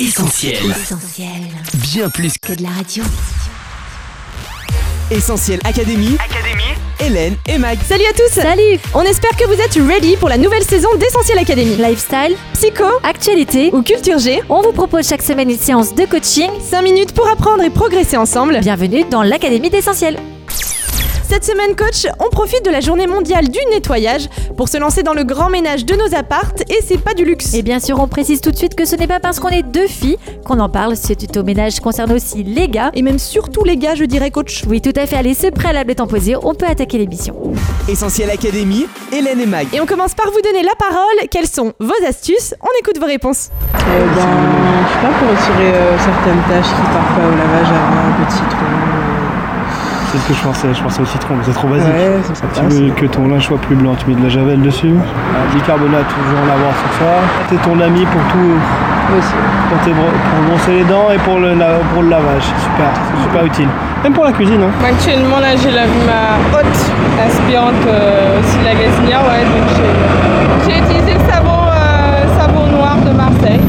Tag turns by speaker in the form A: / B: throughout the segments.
A: Essentiel.
B: Essentiel.
A: Bien plus
B: Que de la radio.
C: Essentiel Académie. Hélène et Mag.
D: Salut à tous
E: Salut
D: On espère que vous êtes ready pour la nouvelle saison d'Essentiel Academy.
E: Lifestyle,
D: Psycho
E: actualité,
D: ou Culture G,
E: on vous propose chaque semaine une séance de coaching.
D: 5 minutes pour apprendre et progresser ensemble.
E: Bienvenue dans l'Académie d'Essentiel.
D: Cette semaine, coach, on profite de la journée mondiale du nettoyage pour se lancer dans le grand ménage de nos appartes et c'est pas du luxe.
E: Et bien sûr, on précise tout de suite que ce n'est pas parce qu'on est deux filles qu'on en parle. Ce tuto ménage concerne aussi les gars.
D: Et même surtout les gars, je dirais coach.
E: Oui, tout à fait. Allez, ce préalable étant posé, on peut attaquer l'émission.
C: Essentiel Académie. Hélène et Mag.
D: Et on commence par vous donner la parole. Quelles sont vos astuces? On écoute vos réponses.
F: Eh ben, je sais pas, pour retirer euh, certaines tâches qui partent pas au lavage avant un petit citron.
G: C'est ce que je pensais, je pensais au citron, mais c'est trop basique.
F: Ouais, ça, ça
G: Tu
F: passe.
G: veux que ton linge soit plus blanc, tu mets de la javel dessus. Un bicarbonate, toujours en avoir sur soi. T'es ton ami pour tout,
F: Aussi.
G: pour, tes bro- pour brosser les dents et pour le, la- pour le lavage. C'est super, c'est super utile. Même pour la cuisine. Hein.
F: Actuellement, là, j'ai lavé ma haute aspirante euh, aussi de la gazinière, ouais, donc j'ai- j'ai utilisé le savon, euh, savon noir de Marseille.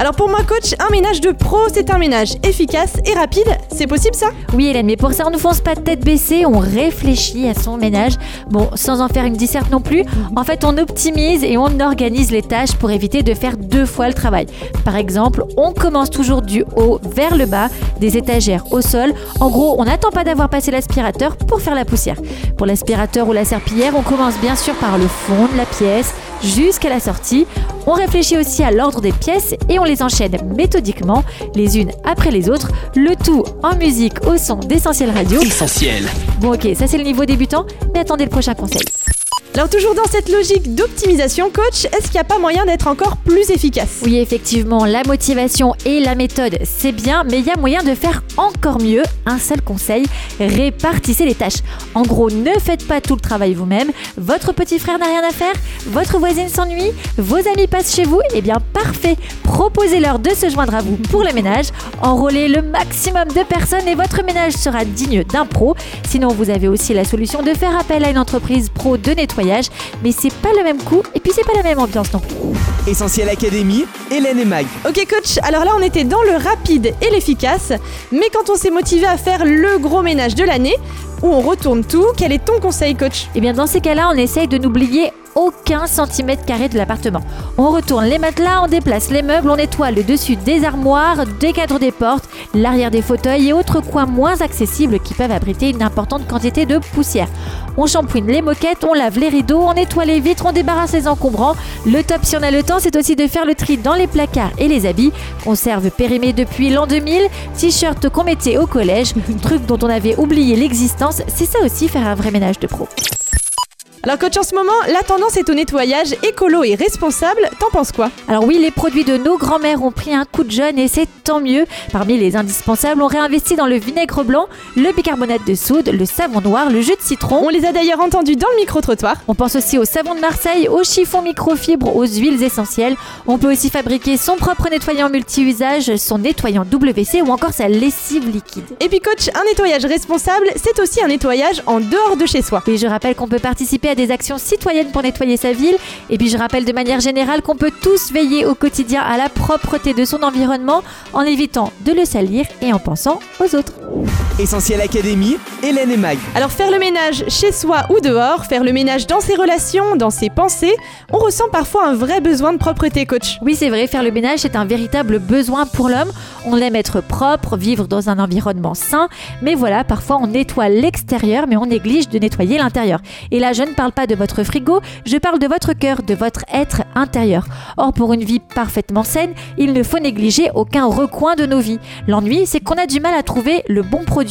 D: Alors pour moi, coach, un ménage de pro, c'est un ménage efficace et rapide. C'est possible ça?
E: Oui, Hélène, mais pour ça, on ne fonce pas de tête baissée, on réfléchit à son ménage. Bon, sans en faire une disserte non plus. En fait, on optimise et on organise les tâches pour éviter de faire deux fois le travail. Par exemple, on commence toujours du haut vers le bas, des étagères au sol. En gros, on n'attend pas d'avoir passé l'aspirateur pour faire la poussière. Pour l'aspirateur ou la serpillière, on commence bien sûr par le fond de la pièce jusqu'à la sortie. On réfléchit aussi à l'ordre des pièces et on les enchaîne méthodiquement, les unes après les autres, le tout en musique au son d'essentiel radio.
A: Essentiel.
E: Bon ok, ça c'est le niveau débutant, mais attendez le prochain conseil.
D: Alors toujours dans cette logique d'optimisation, coach, est-ce qu'il n'y a pas moyen d'être encore plus efficace?
E: Oui, effectivement, la motivation et la méthode, c'est bien, mais il y a moyen de faire encore mieux. Un seul conseil, répartissez les tâches. En gros, ne faites pas tout le travail vous-même. Votre petit frère n'a rien à faire, votre voisine s'ennuie, vos amis passent chez vous, eh bien parfait. Proposez-leur de se joindre à vous pour le ménage. Enrôlez le maximum de personnes et votre ménage sera digne d'un pro. Sinon, vous avez aussi la solution de faire appel à une entreprise pro de nettoyage, mais c'est pas le même coût et puis c'est pas la même ambiance non plus.
C: Essentiel Académie. Hélène et Mag.
D: Ok coach, alors là on était dans le rapide et l'efficace, mais quand on s'est motivé à faire le gros ménage de l'année, où on retourne tout, quel est ton conseil coach?
E: Eh bien, dans ces cas-là, on essaye de n'oublier aucun centimètre carré de l'appartement. On retourne les matelas, on déplace les meubles, on nettoie le dessus des armoires, des cadres des portes, l'arrière des fauteuils et autres coins moins accessibles qui peuvent abriter une importante quantité de poussière. On shampouine les moquettes, on lave les rideaux, on nettoie les vitres, on débarrasse les encombrants. Le top, si on a le temps, c'est aussi de faire le tri dans les placards et les habits. Conserve périmée depuis l'an 2000, t-shirt qu'on mettait au collège, truc dont on avait oublié l'existence, c'est ça aussi faire un vrai ménage de pro.
D: Alors coach en ce moment, la tendance est au nettoyage écolo et responsable, t'en penses quoi?
E: Alors oui, les produits de nos grands-mères ont pris un coup de jeune et c'est tant mieux. Parmi les indispensables, on réinvestit dans le vinaigre blanc, le bicarbonate de soude, le savon noir, le jus de citron.
D: On les a d'ailleurs entendus dans le micro-trottoir.
E: On pense aussi au savon de Marseille, au chiffon microfibre, aux huiles essentielles. On peut aussi fabriquer son propre nettoyant multi-usage, son nettoyant WC ou encore sa lessive liquide.
D: Et puis coach, un nettoyage responsable, c'est aussi un nettoyage en dehors de chez soi.
E: Et je rappelle qu'on peut participer à des actions citoyennes pour nettoyer sa ville. Et puis je rappelle de manière générale qu'on peut tous veiller au quotidien à la propreté de son environnement en évitant de le salir et en pensant aux autres.
C: Essentiel Académie. Hélène et Mag.
D: Alors faire le ménage chez soi ou dehors, faire le ménage dans ses relations, dans ses pensées, on ressent parfois un vrai besoin de propreté coach.
E: Oui, c'est vrai, faire le ménage, c'est un véritable besoin pour l'homme. On aime être propre, vivre dans un environnement sain, mais voilà, parfois on nettoie l'extérieur, mais on néglige de nettoyer l'intérieur. Et là, je ne parle pas de votre frigo, je parle de votre cœur, de votre être intérieur. Or, pour une vie parfaitement saine, il ne faut négliger aucun recoin de nos vies. L'ennui, c'est qu'on a du mal à trouver le bon produit.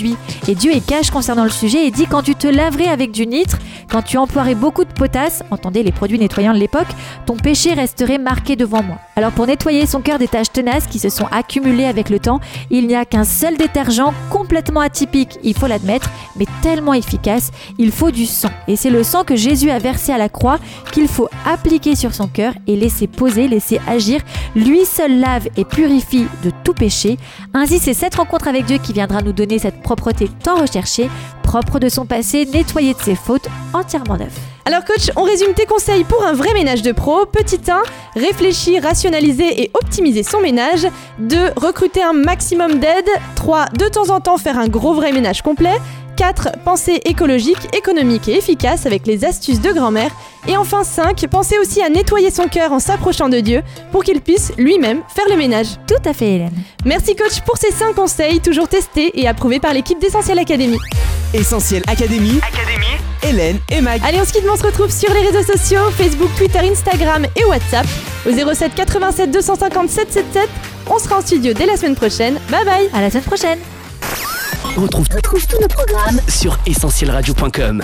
E: Et Dieu est cash concernant le sujet et dit quand tu te laverais avec du nitre, quand tu emploierais beaucoup de potasse, entendez les produits nettoyants de l'époque, ton péché resterait marqué devant moi. Alors pour nettoyer son cœur des taches tenaces qui se sont accumulées avec le temps, il n'y a qu'un seul détergent complètement atypique, il faut l'admettre, mais tellement efficace, il faut du sang. Et c'est le sang que Jésus a versé à la croix qu'il faut appliquer sur son cœur et laisser poser, laisser agir. Lui seul lave et purifie de tout péché. Ainsi, c'est cette rencontre avec Dieu qui viendra nous donner cette propreté tant recherchée, propre de son passé, nettoyé de ses fautes, entièrement neuf.
D: Alors coach, on résume tes conseils pour un vrai ménage de pro. Petit 1, réfléchir, rationaliser et optimiser son ménage. 2, recruter un maximum d'aide. 3, de temps en temps faire un gros vrai ménage complet. 4. Penser écologique, économique et efficace avec les astuces de grand-mère. Et enfin 5. Penser aussi à nettoyer son cœur en s'approchant de Dieu pour qu'il puisse lui-même faire le ménage.
E: Tout à fait, Hélène.
D: Merci coach pour ces 5 conseils, toujours testés et approuvés par l'équipe d'Essentiel Academy.
C: Essentiel Académie. Hélène et Mag.
D: Allez, on se quitte, on se retrouve sur les réseaux sociaux Facebook, Twitter, Instagram et WhatsApp au 07 87 250 777. On sera en studio dès la semaine prochaine. Bye bye
E: À la semaine prochaine.
A: Retrouve, retrouve tous nos programmes sur essentielradio.com.